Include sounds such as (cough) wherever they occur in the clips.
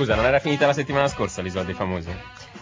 scusa, non era finita la settimana scorsa l'isola dei famosi?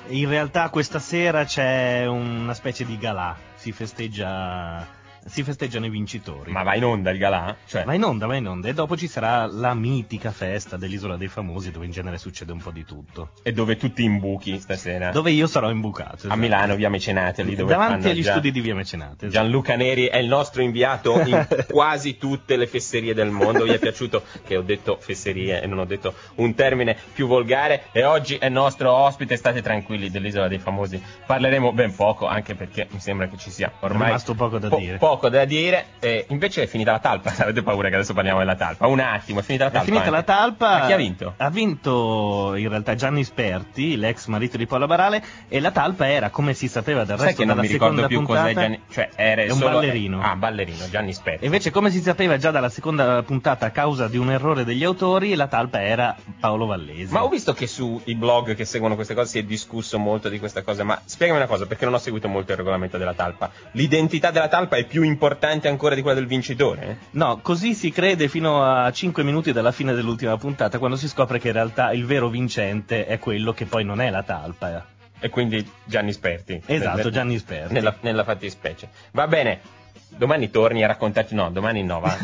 In realtà questa sera c'è una specie di galà, si festeggia si festeggiano i vincitori. Ma va in onda il galà? Cioè... Va in onda, va in onda. E dopo ci sarà la mitica festa dell'Isola dei Famosi, dove in genere succede un po' di tutto. E dove tutti imbuchi stasera? Dove io sarò imbucato. Esatto. A Milano, via Mecenate, lì dove Davanti agli già... studi di via Mecenate. Esatto. Gianluca Neri è il nostro inviato in (laughs) quasi tutte le fesserie del mondo. Vi è piaciuto che ho detto fesserie e non ho detto un termine più volgare? E oggi è nostro ospite, state tranquilli, dell'Isola dei Famosi. Parleremo ben poco, anche perché mi sembra che ci sia ormai... È rimasto poco da po- dire. Poco da dire eh, invece è finita la talpa. (laughs) Avete paura che adesso parliamo della talpa? Un attimo, è finita la talpa. È finita anche. la talpa. Ma chi ha vinto? Ha vinto in realtà Gianni Sperti, l'ex marito di Paola Barale, e la talpa era, come si sapeva Sai resto che non mi ricordo seconda più puntata, cos'è Gianni. Cioè, era è un solo... ballerino. Ah, ballerino, Gianni Sperti. Invece, come si sapeva già dalla seconda puntata a causa di un errore degli autori, la talpa era Paolo Vallesi. Ma ho visto che sui blog che seguono queste cose si è discusso molto di questa cosa, ma spiegami una cosa, perché non ho seguito molto il regolamento della talpa. L'identità della talpa è più importante ancora di quella del vincitore? No, così si crede fino a 5 minuti dalla fine dell'ultima puntata, quando si scopre che in realtà il vero vincente è quello che poi non è la talpa. E quindi Gianni Sperti. Esatto, nel, Gianni Sperti. Nella, nella fattispecie. Va bene, domani torni a raccontarci, no, domani no, va,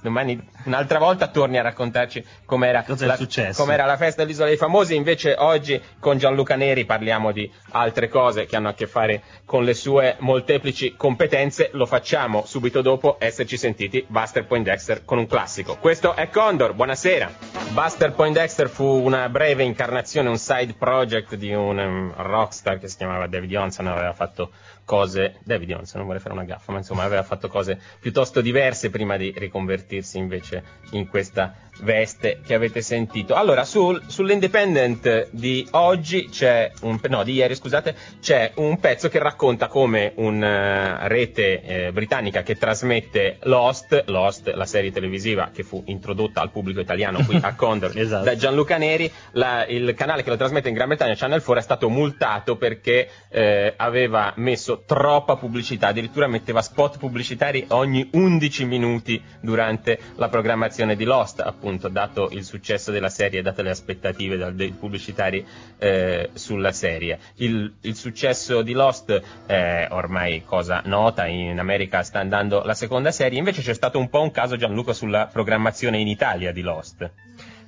domani un'altra volta torni a raccontarci com'era la, com'era la festa dell'Isola dei Famosi, invece oggi con Gianluca Neri parliamo di altre cose che hanno a che fare con le sue molteplici competenze, lo facciamo subito dopo esserci sentiti Buster Poindexter con un classico. Questo è Condor, buonasera. Buster Poindexter fu una breve incarnazione, un side project di un um, rockstar che si chiamava David Johnson, aveva fatto cose, David Johnson non vuole fare una gaffa, ma insomma aveva fatto cose piuttosto diverse prima di riconvertirsi invece in questa veste che avete sentito. Allora, sul, sull'Independent di oggi c'è un, no, di ieri scusate, c'è un pezzo che racconta come una uh, rete eh, britannica che trasmette Lost, Lost, la serie televisiva che fu introdotta al pubblico italiano qui (laughs) a Condor esatto. da Gianluca Neri, la, il canale che lo trasmette in Gran Bretagna, Channel 4, è stato multato perché eh, aveva messo troppa pubblicità, addirittura metteva spot pubblicitari ogni 11 minuti durante la programmazione di Lost, appunto, dato il successo della serie e date le aspettative dei pubblicitari eh, sulla serie. Il, il, successo di Lost è ormai cosa nota, in America sta andando la seconda serie, invece c'è stato un po' un caso Gianluca sulla programmazione in Italia di Lost.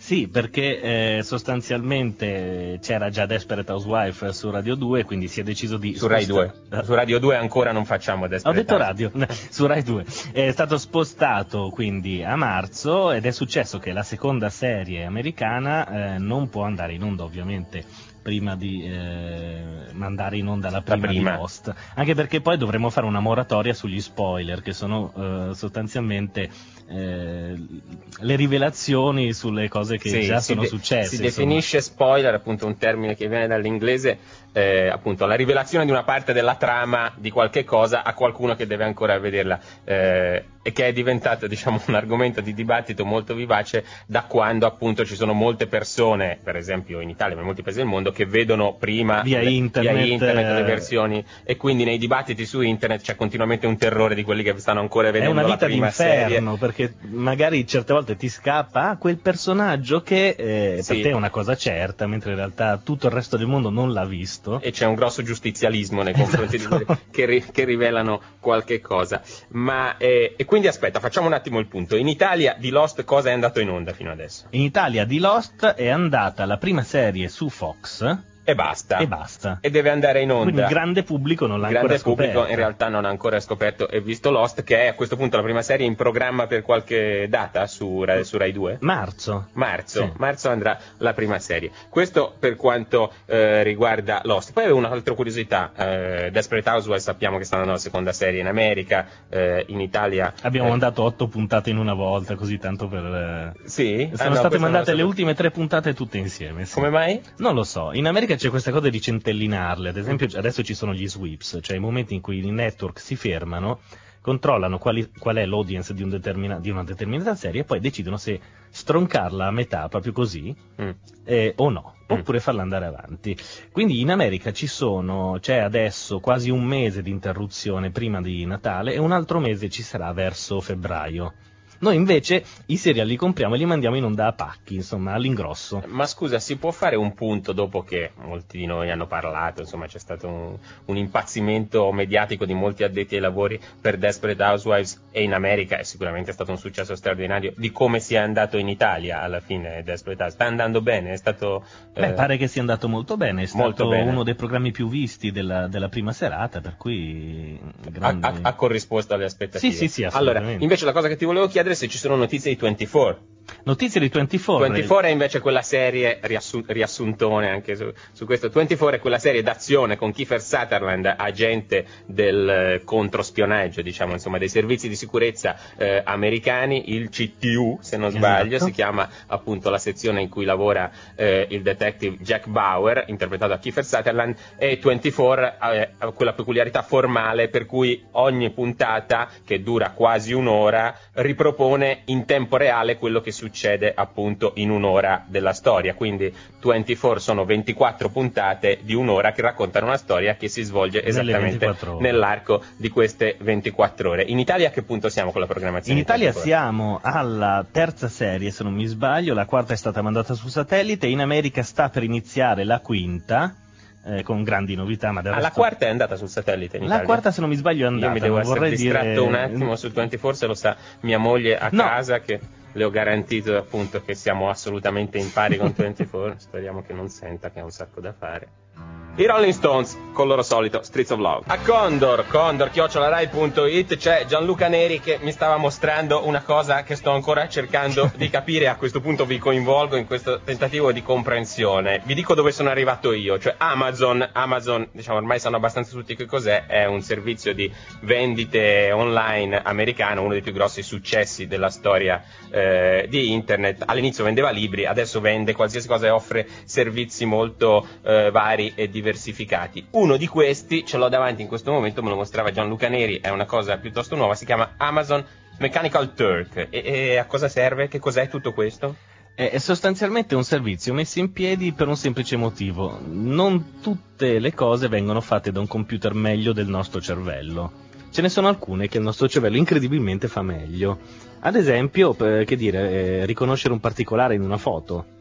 Sì, perché eh, sostanzialmente c'era già Desperate Housewife su Radio 2, quindi si è deciso di... Su Rai 2. Su Radio 2 ancora non facciamo Desperate Ho detto radio, su Rai 2. È stato spostato quindi a marzo ed è successo che la seconda serie americana eh, non può andare in onda ovviamente prima di eh, mandare in onda la prima, la prima. di Lost. Anche perché poi dovremmo fare una moratoria sugli spoiler, che sono eh, sostanzialmente eh, le rivelazioni sulle cose che sì, già sono de- successe. Si definisce spoiler, appunto un termine che viene dall'inglese, eh, appunto la rivelazione di una parte della trama di qualche cosa a qualcuno che deve ancora vederla. Eh, e che è diventato (laughs) diciamo un argomento di dibattito molto vivace da quando appunto ci sono molte persone, per esempio in Italia ma in molti paesi del mondo, che vedono prima via internet, via internet le eh, versioni e quindi nei dibattiti su internet c'è continuamente un terrore di quelli che stanno ancora È vedendo una la vita prima d'inferno serie. perché magari certe volte ti scappa ah, quel personaggio che eh, Sì. per te è una cosa certa, mentre in realtà tutto il resto del mondo non l'ha visto. e c'è un grosso giustizialismo nei confronti Esatto. di quelli che, ri- che rivelano qualche cosa. Ma, eh, e quindi aspetta, facciamo un attimo il punto. In Italia di Lost cosa è andato in onda fino adesso? In Italia di Lost è andata la prima serie su Fox né? E basta. e basta. E deve andare in onda. Quindi il grande pubblico non l'ha Il grande ancora pubblico scoperta. in realtà non ha ancora scoperto e visto Lost, che è a questo punto la prima serie in programma per qualche data su, Rai- su Rai 2? Marzo. Marzo, Sì. marzo andrà la prima serie. Questo per quanto eh, riguarda Lost. Poi avevo un'altra curiosità. Eh, Desperate Housewives sappiamo che sta andando la seconda serie in America, eh, in Italia. Abbiamo eh, mandato otto puntate in una volta, così tanto per... eh, Sì? Ah, Sono no, state mandate le ultime tre puntate tutte insieme. sì. Come mai? Non lo so, in America c'è questa cosa di centellinarle, ad esempio adesso ci sono gli sweeps, cioè i momenti in cui i network si fermano, controllano quali- qual è l'audience di, un di una determinata serie e poi decidono se stroncarla a metà, proprio così, Mm. eh, o no, Mm. oppure farla andare avanti. Quindi in America ci sono, c'è adesso quasi un mese di interruzione prima di Natale e un altro mese ci sarà verso febbraio. Noi invece i serial li compriamo e li mandiamo in onda a pacchi, insomma, all'ingrosso. Ma scusa, si può fare un punto dopo che molti di noi hanno parlato, insomma, c'è stato un, un impazzimento mediatico di molti addetti ai lavori per Desperate Housewives e in America è sicuramente stato un successo straordinario di come sia andato in Italia alla fine Desperate Housewives. Sta andando bene, è stato... Beh, pare che sia andato molto bene, è stato bene. uno dei programmi più visti della, della prima serata, per cui... Grandi... Ha, ha, ha, corrisposto alle aspettative. Sì, sì, sì, Allora, invece la cosa che ti volevo chiedere è se ci sono notizie di 24. Notizie di 24. 24 è invece quella serie, riassun- riassuntone anche su, su, questo, 24 è quella serie d'azione con Kiefer Sutherland, agente del eh, controspionaggio, diciamo, insomma, dei servizi di sicurezza eh, americani, il CTU, se non sbaglio, esatto. si chiama appunto la sezione in cui lavora eh, il detective Jack Bauer, interpretato da Kiefer Sutherland, e 24 eh, ha quella peculiarità formale per cui ogni puntata, che dura quasi un'ora, ripropone in tempo reale quello che succede appunto in un'ora della storia. Quindi 24 sono 24 puntate di un'ora che raccontano una storia che si svolge esattamente nell'arco di queste 24 ore. In Italia a che punto siamo con la programmazione? In Italia siamo alla terza serie, se non mi sbaglio, la quarta è stata mandata su satellite, in America sta per iniziare la quinta. Eh, con grandi novità. Ma ah, resto... la quarta è andata sul satellite in Italia? La quarta, se non mi sbaglio, è andata. Io mi devo essere distratto dire... un attimo su 24, se lo sa mia moglie a no. casa che le ho garantito appunto che siamo assolutamente in pari con (laughs) 24, speriamo che non senta che ha un sacco da fare. I Rolling Stones con il loro solito Streets of Love. A Condor, Condor, chiocciolarai.it c'è Gianluca Neri che mi stava mostrando una cosa che sto ancora cercando (laughs) di capire. A questo punto vi coinvolgo in questo tentativo di comprensione. Vi dico dove sono arrivato io, cioè Amazon. Amazon, diciamo, ormai sanno abbastanza tutti che cos'è. È un servizio di vendite online americano, uno dei più grossi successi della storia eh, di internet. All'inizio vendeva libri, adesso vende qualsiasi cosa e offre servizi molto eh, vari e diversi diversificati. Uno di questi ce l'ho davanti in questo momento, me lo mostrava Gianluca Neri, è una cosa piuttosto nuova, si chiama Amazon Mechanical Turk. E, e a cosa serve? Che cos'è tutto questo? È sostanzialmente un servizio messo in piedi per un semplice motivo. Non tutte le cose vengono fatte da un computer meglio del nostro cervello. Ce ne sono alcune che il nostro cervello incredibilmente fa meglio. Ad esempio, che dire, eh, riconoscere un particolare in una foto.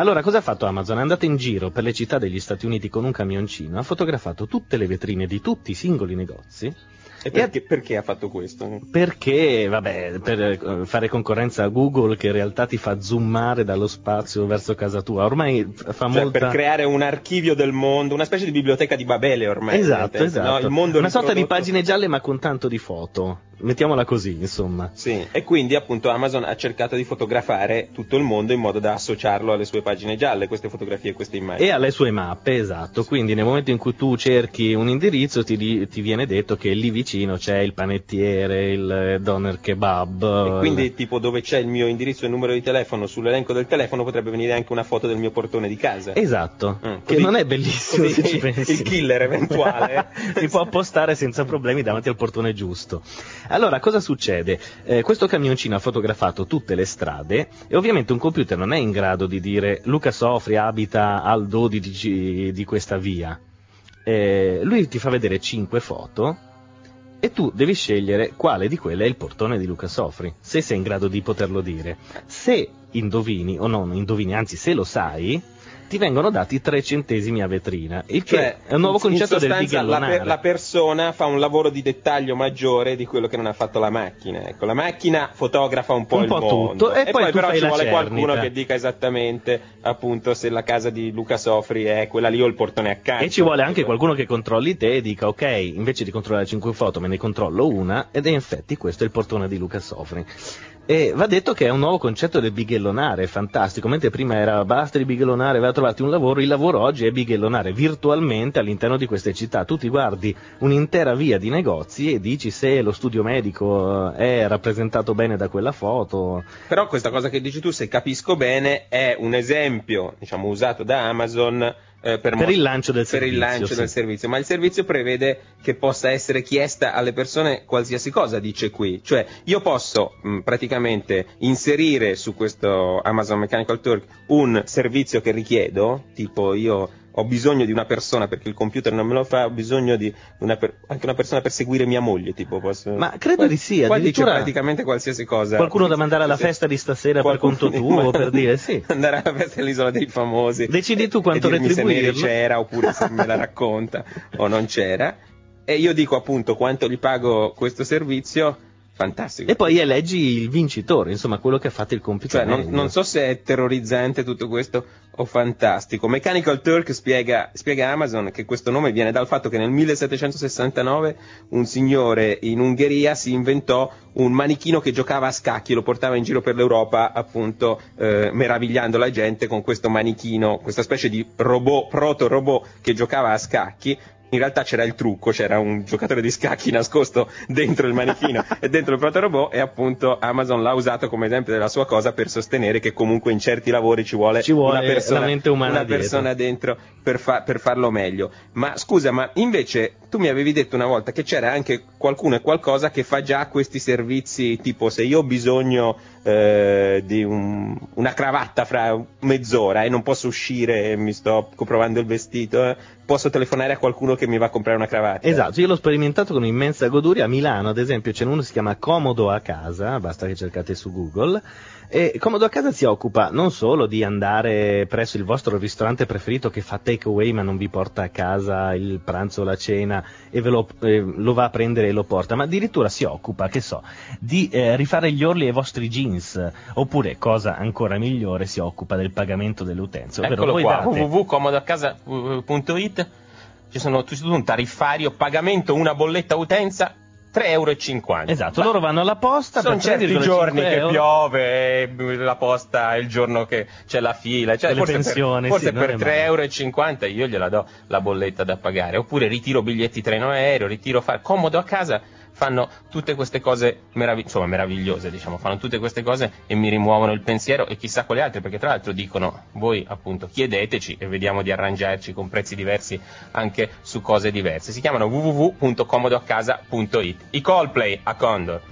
Allora, cosa ha fatto Amazon? È andato in giro per le città degli Stati Uniti con un camioncino, ha fotografato tutte le vetrine di tutti i singoli negozi e perché, e perché, ha fatto questo? Perché, vabbè, per eh, fare concorrenza a Google che in realtà ti fa zoomare dallo spazio verso casa tua. Ormai fa cioè, molta... per creare un archivio del mondo, una specie di biblioteca di Babele ormai. Esatto, esatto. No? una sorta di pagine gialle ma con tanto di foto. Mettiamola così, insomma. Sì, e quindi appunto Amazon ha cercato di fotografare tutto il mondo in modo da associarlo alle sue pagine gialle, queste fotografie e queste immagini. E alle sue mappe, esatto. Quindi nel momento in cui tu cerchi un indirizzo ti, ti viene detto che lì vicino c'è il panettiere, il doner kebab. E quindi tipo dove c'è il mio indirizzo e il numero di telefono, sull'elenco del telefono potrebbe venire anche una foto del mio portone di casa. Esatto, mm, che non è bellissimo se ci pensi. Il killer eventuale. (laughs) si può appostare senza problemi davanti al portone giusto. Allora, cosa succede? Eh, questo camioncino ha fotografato tutte le strade e ovviamente un computer non è in grado di dire Luca Sofri abita al 12 di questa via. Eh, lui ti fa vedere 5 foto e tu devi scegliere quale di quelle è il portone di Luca Sofri, se sei in grado di poterlo dire. Se indovini, o non indovini, anzi se lo sai, ti vengono dati 3 centesimi a vetrina, il che cioè, è un nuovo concetto del bighellonare. La, la persona fa un lavoro di dettaglio maggiore di quello che non ha fatto la macchina. Ecco, la macchina fotografa un po' un il po mondo. Tutto, e, e poi, poi però ci vuole cernita. qualcuno che dica esattamente appunto se la casa di Luca Sofri è quella lì o il portone accanto. E ci vuole anche qualcuno che controlli te e dica ok, invece di controllare 5 foto me ne controllo una ed è infatti questo è il portone di Luca Sofri. E va detto che è un nuovo concetto del bighellonare, fantastico, mentre prima era basta di bighellonare, vai a trovarti un lavoro, il lavoro oggi è bighellonare virtualmente all'interno di queste città. Tu ti guardi un'intera via di negozi e dici se lo studio medico è rappresentato bene da quella foto. Però questa cosa che dici tu, se capisco bene, è un esempio, diciamo, usato da Amazon eh, per, per, il lancio, del, per servizio, il lancio sì. del servizio, ma il servizio prevede che possa essere chiesta alle persone qualsiasi cosa, dice qui, cioè io posso mh, praticamente inserire su questo Amazon Mechanical Turk un servizio che richiedo, tipo io ho bisogno di una persona perché il computer non me lo fa, ho bisogno di una per, anche una persona per seguire mia moglie, tipo posso... Ma credo di sì, Qua dice addirittura praticamente qualsiasi cosa. qualcuno da mandare alla festa di stasera per Qualcuno conto di- (laughs) tuo, per dire sì. Andare alla festa dell'isola dei famosi. Decidi tu quanto e se Neri retribuirlo. c'era oppure se me la racconta o non c'era. E io dico appunto quanto gli pago questo servizio, fantastico. E poi eleggi il vincitore, insomma, quello che ha fatto il compito Cioè, non, non so se è terrorizzante tutto questo o fantastico. Mechanical Turk spiega, spiega Amazon che questo nome viene dal fatto che nel 1769 un signore in Ungheria si inventò un manichino che giocava a scacchi, lo portava in giro per l'Europa, appunto, eh, meravigliando la gente con questo manichino, questa specie di robot, proto-robot che giocava a scacchi. In realtà c'era il trucco, c'era un giocatore di scacchi nascosto dentro il manichino (laughs) e dentro il proto-robot e appunto Amazon l'ha usato come esempio della sua cosa per sostenere che comunque in certi lavori ci vuole, Ci vuole una persona, una persona dentro per, fa- per farlo meglio. Ma scusa, ma invece tu mi avevi detto una volta che c'era anche qualcuno e qualcosa che fa già questi servizi tipo se io ho bisogno eh, di un- una cravatta fra mezz'ora e non posso uscire e mi sto provando il vestito, eh, posso telefonare a qualcuno che mi va a comprare una cravatta. Esatto, io l'ho sperimentato con immensa goduria a Milano, ad esempio, c'è uno che si chiama Comodo a casa, basta che cercate su Google. E Comodo a casa si occupa non solo di andare presso il vostro ristorante preferito che fa take away ma non vi porta a casa il pranzo o la cena e lo, eh, lo va a prendere e lo porta, ma addirittura si occupa, che so, di eh, rifare gli orli ai vostri jeans, oppure, cosa ancora migliore, si occupa del pagamento ovvero Eccolo qua, date- www.comodoacasa.it ci sono tutto un tariffario, pagamento una bolletta utenza 3,50 euro. Esatto, loro vanno alla posta sono certi 3,5 giorni che piove, la posta è il giorno che c'è la fila, cioè forse pensioni, per, forse sì, per è male. 3,50 euro io gliela do la bolletta da pagare, oppure ritiro biglietti treno aereo, ritiro far comodo a casa, fanno tutte queste cose meravi- insomma, meravigliose, diciamo, fanno tutte queste cose e mi rimuovono il pensiero e chissà quale altre, perché tra l'altro dicono voi appunto chiedeteci e vediamo di arrangiarci con prezzi diversi anche su cose diverse. Si chiamano www.comodoacasa.it. I Coldplay a Condor.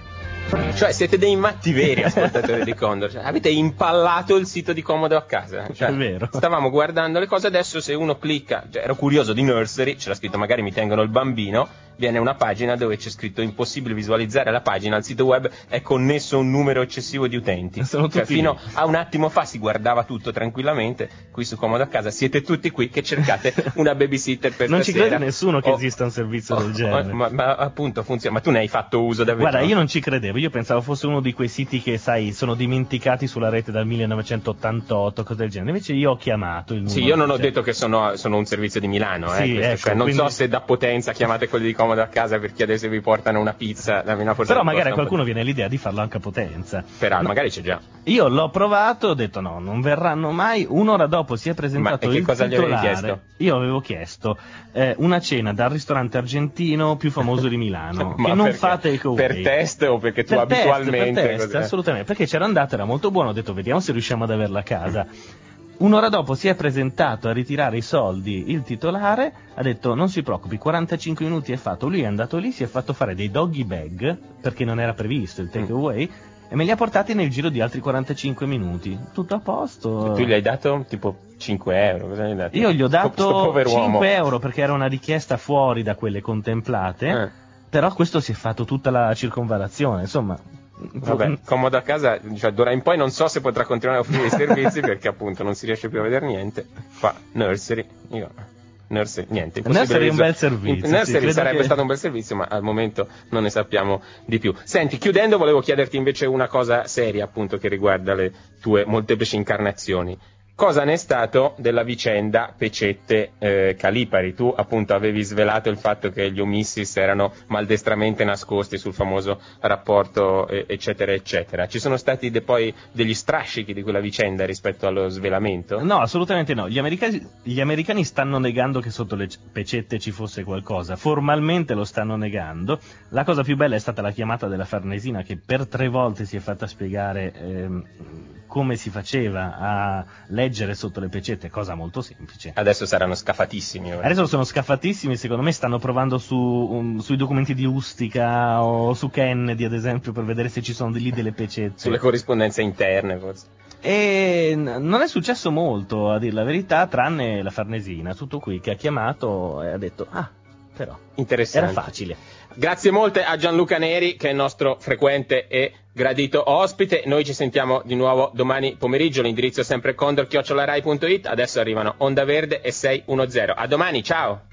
Cioè, siete dei matti veri ascoltatori di Condor. Cioè, avete impallato il sito di Comodo a casa. Cioè, È vero. Stavamo guardando le cose adesso. Se uno clicca, cioè, ero curioso di Nursery, c'era scritto magari mi tengono il bambino. Viene una pagina dove c'è scritto impossibile visualizzare la pagina. Al sito web è connesso un numero eccessivo di utenti. Cioè, fino a un attimo fa si guardava tutto tranquillamente. Qui su Comodo a casa siete tutti qui che cercate (laughs) una babysitter per Non ci stasera. crede nessuno che Oh, esista un servizio oh, del genere. ma, ma appunto funziona. Ma tu ne hai fatto uso davvero? Guarda, io non ci credevo, io pensavo fosse uno di quei siti che, sai, sono dimenticati sulla rete dal 1988, cose del genere. Invece io ho chiamato il Sì, numero io non ho detto che sono, sono un servizio di Milano, eh, Sì, questo, ecco, cioè, non quindi- so se da potenza chiamate quelli di comodo a casa per chiedere se vi portano una pizza, una Però magari a qualcuno viene l'idea di farlo anche a potenza. po'. Peraltro, No, magari c'è già. Io l'ho provato, ho detto no, non verranno mai. Un'ora dopo si è presentato Ma che il cosa gli avevi titolare. chiesto? Io avevo chiesto eh, una cena dal ristorante argentino più famoso di Milano, (laughs) Ma che non fa takeaway. Per test o perché tu Per test, abitualmente... per test, assolutamente, perché c'era andato, era molto buono, ho detto vediamo se riusciamo ad averla a casa. (laughs) Un'ora dopo si è presentato a ritirare i soldi il titolare, ha detto non si preoccupi, 45 minuti è fatto, lui è andato lì, si è fatto fare dei doggy bag, perché non era previsto il take Mm. away, e me li ha portati nel giro di altri 45 minuti. Tutto a posto. Tu gli hai dato tipo 5 euro, cosa gli hai dato? Io gli ho dato sto povero 5 uomo. euro perché era una richiesta fuori da quelle contemplate, Eh. però questo si è fatto tutta la circonvalazione, insomma. Vabbè, (laughs) comodo a casa, cioè d'ora in poi non so se potrà continuare a offrire i servizi perché appunto non si riesce più a vedere niente. Fa nursery, io nursery, niente. Nursery è un bel servizio, in- sì, Nursery credo sarebbe che- stato un bel servizio, ma al momento non ne sappiamo di più. Senti, chiudendo volevo chiederti invece una cosa seria appunto che riguarda le tue molteplici incarnazioni. Cosa ne è stato della vicenda Pecette eh? Tu appunto avevi svelato il fatto che gli omissis erano maldestramente nascosti sul famoso rapporto eh, eccetera eccetera. Ci sono stati de- poi degli strascichi di quella vicenda rispetto allo svelamento? No, assolutamente no. Gli americani, gli americani stanno negando che sotto le pecette ci fosse qualcosa. Formalmente lo stanno negando. La cosa più bella è stata la chiamata della Farnesina che per tre volte si è fatta spiegare ehm, come si faceva a leggere sotto le pecette, cosa molto semplice. Adesso saranno scafatissimi. ora. Adesso sono scafatissimi, secondo me stanno provando su, um, sui documenti di Ustica o su Kennedy ad esempio per vedere se ci sono lì delle pecette. Sulle corrispondenze interne forse. E non è successo molto, a dire la verità, tranne la Farnesina, tutto qui, che ha chiamato e ha detto, ah, però, era facile. Grazie molte a Gianluca Neri, che è il nostro frequente e gradito ospite. Noi ci sentiamo di nuovo domani pomeriggio. L'indirizzo è sempre condor.rai.it. Adesso arrivano Onda Verde e 610. A domani, ciao!